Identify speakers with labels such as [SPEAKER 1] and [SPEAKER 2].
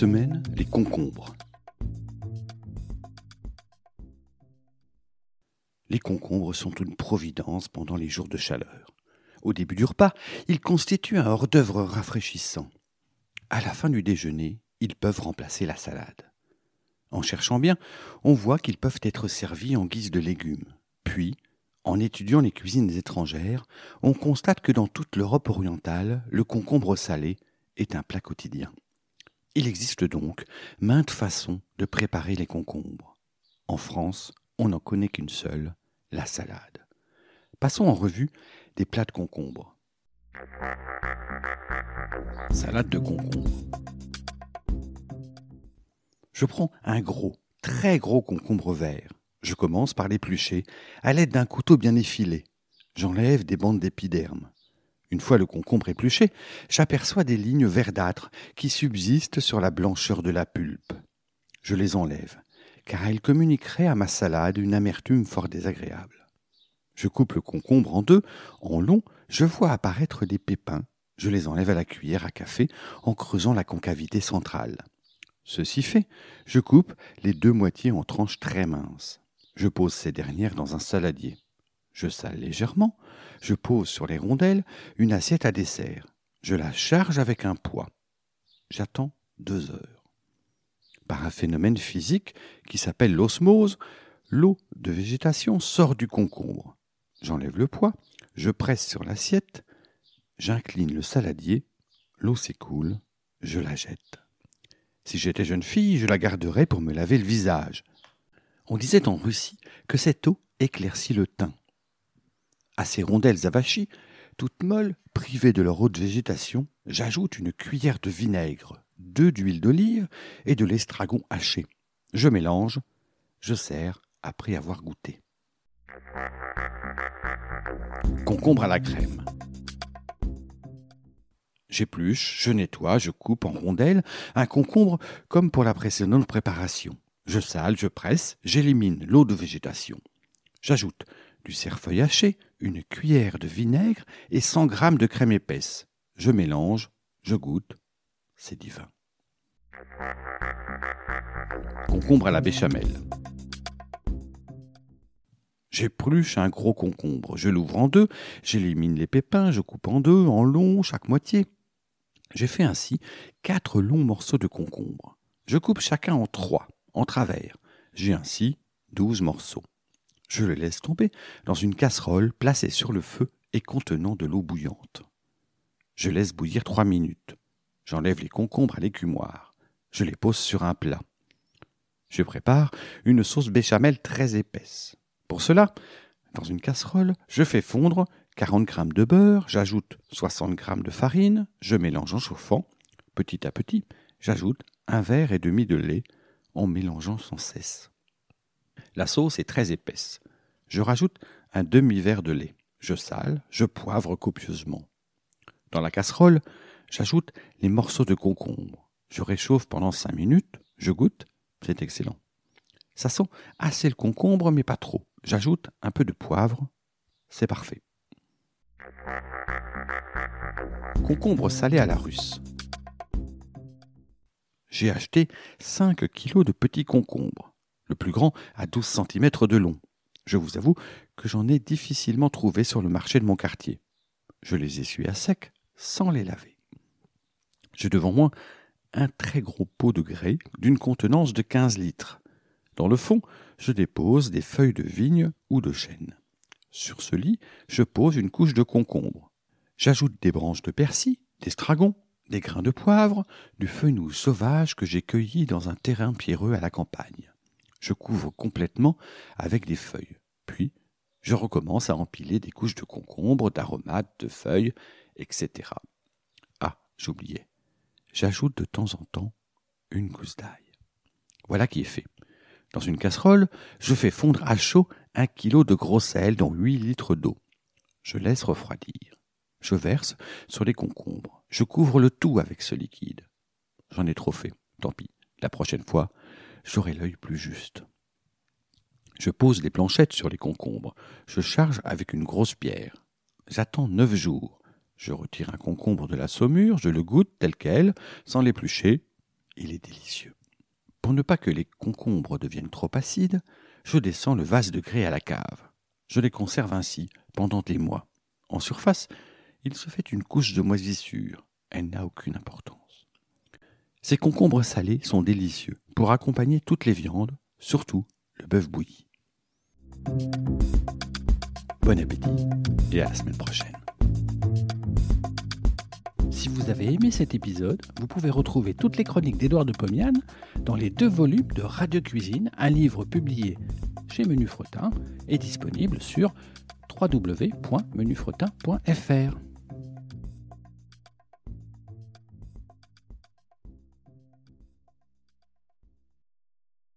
[SPEAKER 1] Les concombres. Les concombres sont une providence pendant les jours de chaleur. Au début du repas, ils constituent un hors-d'œuvre rafraîchissant. À la fin du déjeuner, ils peuvent remplacer la salade. En cherchant bien, on voit qu'ils peuvent être servis en guise de légumes. Puis, en étudiant les cuisines étrangères, on constate que dans toute l'Europe orientale, le concombre salé est un plat quotidien. Il existe donc maintes façons de préparer les concombres. En France, on n'en connaît qu'une seule, la salade. Passons en revue des plats de concombre. Salade de concombre. Je prends un gros, très gros concombre vert. Je commence par l'éplucher à l'aide d'un couteau bien effilé. J'enlève des bandes d'épiderme. Une fois le concombre épluché, j'aperçois des lignes verdâtres qui subsistent sur la blancheur de la pulpe. Je les enlève car elle communiquerait à ma salade une amertume fort désagréable. Je coupe le concombre en deux, en long, je vois apparaître des pépins, je les enlève à la cuillère à café en creusant la concavité centrale. Ceci fait, je coupe les deux moitiés en tranches très minces. Je pose ces dernières dans un saladier. Je sale légèrement, je pose sur les rondelles une assiette à dessert. Je la charge avec un poids. J'attends deux heures par un phénomène physique qui s'appelle l'osmose, l'eau de végétation sort du concombre. J'enlève le poids, je presse sur l'assiette, j'incline le saladier, l'eau s'écoule, je la jette. Si j'étais jeune fille, je la garderais pour me laver le visage. On disait en Russie que cette eau éclaircit le teint. À ces rondelles avachis, toutes molles, privées de leur eau de végétation, j'ajoute une cuillère de vinaigre, deux d'huile d'olive et de l'estragon haché. Je mélange, je sers après avoir goûté. Concombre à la crème. J'épluche, je nettoie, je coupe en rondelles un concombre comme pour la précédente préparation. Je sale, je presse, j'élimine l'eau de végétation. J'ajoute du cerfeuil haché, une cuillère de vinaigre et 100 g de crème épaisse. Je mélange, je goûte, c'est divin. Concombre à la béchamel. J'épluche un gros concombre, je l'ouvre en deux, j'élimine les pépins, je coupe en deux, en long, chaque moitié. J'ai fait ainsi quatre longs morceaux de concombre. Je coupe chacun en trois, en travers. J'ai ainsi douze morceaux. Je les laisse tomber dans une casserole placée sur le feu et contenant de l'eau bouillante. Je laisse bouillir trois minutes. J'enlève les concombres à l'écumoire. Je les pose sur un plat. Je prépare une sauce béchamel très épaisse. Pour cela, dans une casserole, je fais fondre 40 g de beurre, j'ajoute 60 g de farine, je mélange en chauffant. Petit à petit, j'ajoute un verre et demi de lait en mélangeant sans cesse. La sauce est très épaisse. Je rajoute un demi-verre de lait. Je sale, je poivre copieusement. Dans la casserole, J'ajoute les morceaux de concombre. Je réchauffe pendant cinq minutes, je goûte, c'est excellent. Ça sent assez le concombre, mais pas trop. J'ajoute un peu de poivre, c'est parfait. Concombre salé à la russe. J'ai acheté 5 kilos de petits concombres, le plus grand à 12 cm de long. Je vous avoue que j'en ai difficilement trouvé sur le marché de mon quartier. Je les essuie à sec sans les laver. J'ai devant moi un très gros pot de grès d'une contenance de 15 litres. Dans le fond, je dépose des feuilles de vigne ou de chêne. Sur ce lit, je pose une couche de concombre. J'ajoute des branches de persil, d'estragon, des grains de poivre, du fenouil sauvage que j'ai cueilli dans un terrain pierreux à la campagne. Je couvre complètement avec des feuilles. Puis, je recommence à empiler des couches de concombre, d'aromates, de feuilles, etc. Ah, j'oubliais j'ajoute de temps en temps une gousse d'ail. Voilà qui est fait. Dans une casserole, je fais fondre à chaud un kilo de gros sel dans 8 litres d'eau. Je laisse refroidir. Je verse sur les concombres. Je couvre le tout avec ce liquide. J'en ai trop fait. Tant pis. La prochaine fois, j'aurai l'œil plus juste. Je pose les planchettes sur les concombres. Je charge avec une grosse pierre. J'attends neuf jours. Je retire un concombre de la saumure, je le goûte tel quel, sans l'éplucher. Il est délicieux. Pour ne pas que les concombres deviennent trop acides, je descends le vase de grès à la cave. Je les conserve ainsi pendant des mois. En surface, il se fait une couche de moisissure. Elle n'a aucune importance. Ces concombres salés sont délicieux pour accompagner toutes les viandes, surtout le bœuf bouilli. Bon appétit et à la semaine prochaine.
[SPEAKER 2] Si vous avez aimé cet épisode, vous pouvez retrouver toutes les chroniques d'Édouard de Pomian dans les deux volumes de Radio Cuisine, un livre publié chez Menu Fretin et disponible sur www.menufretin.fr.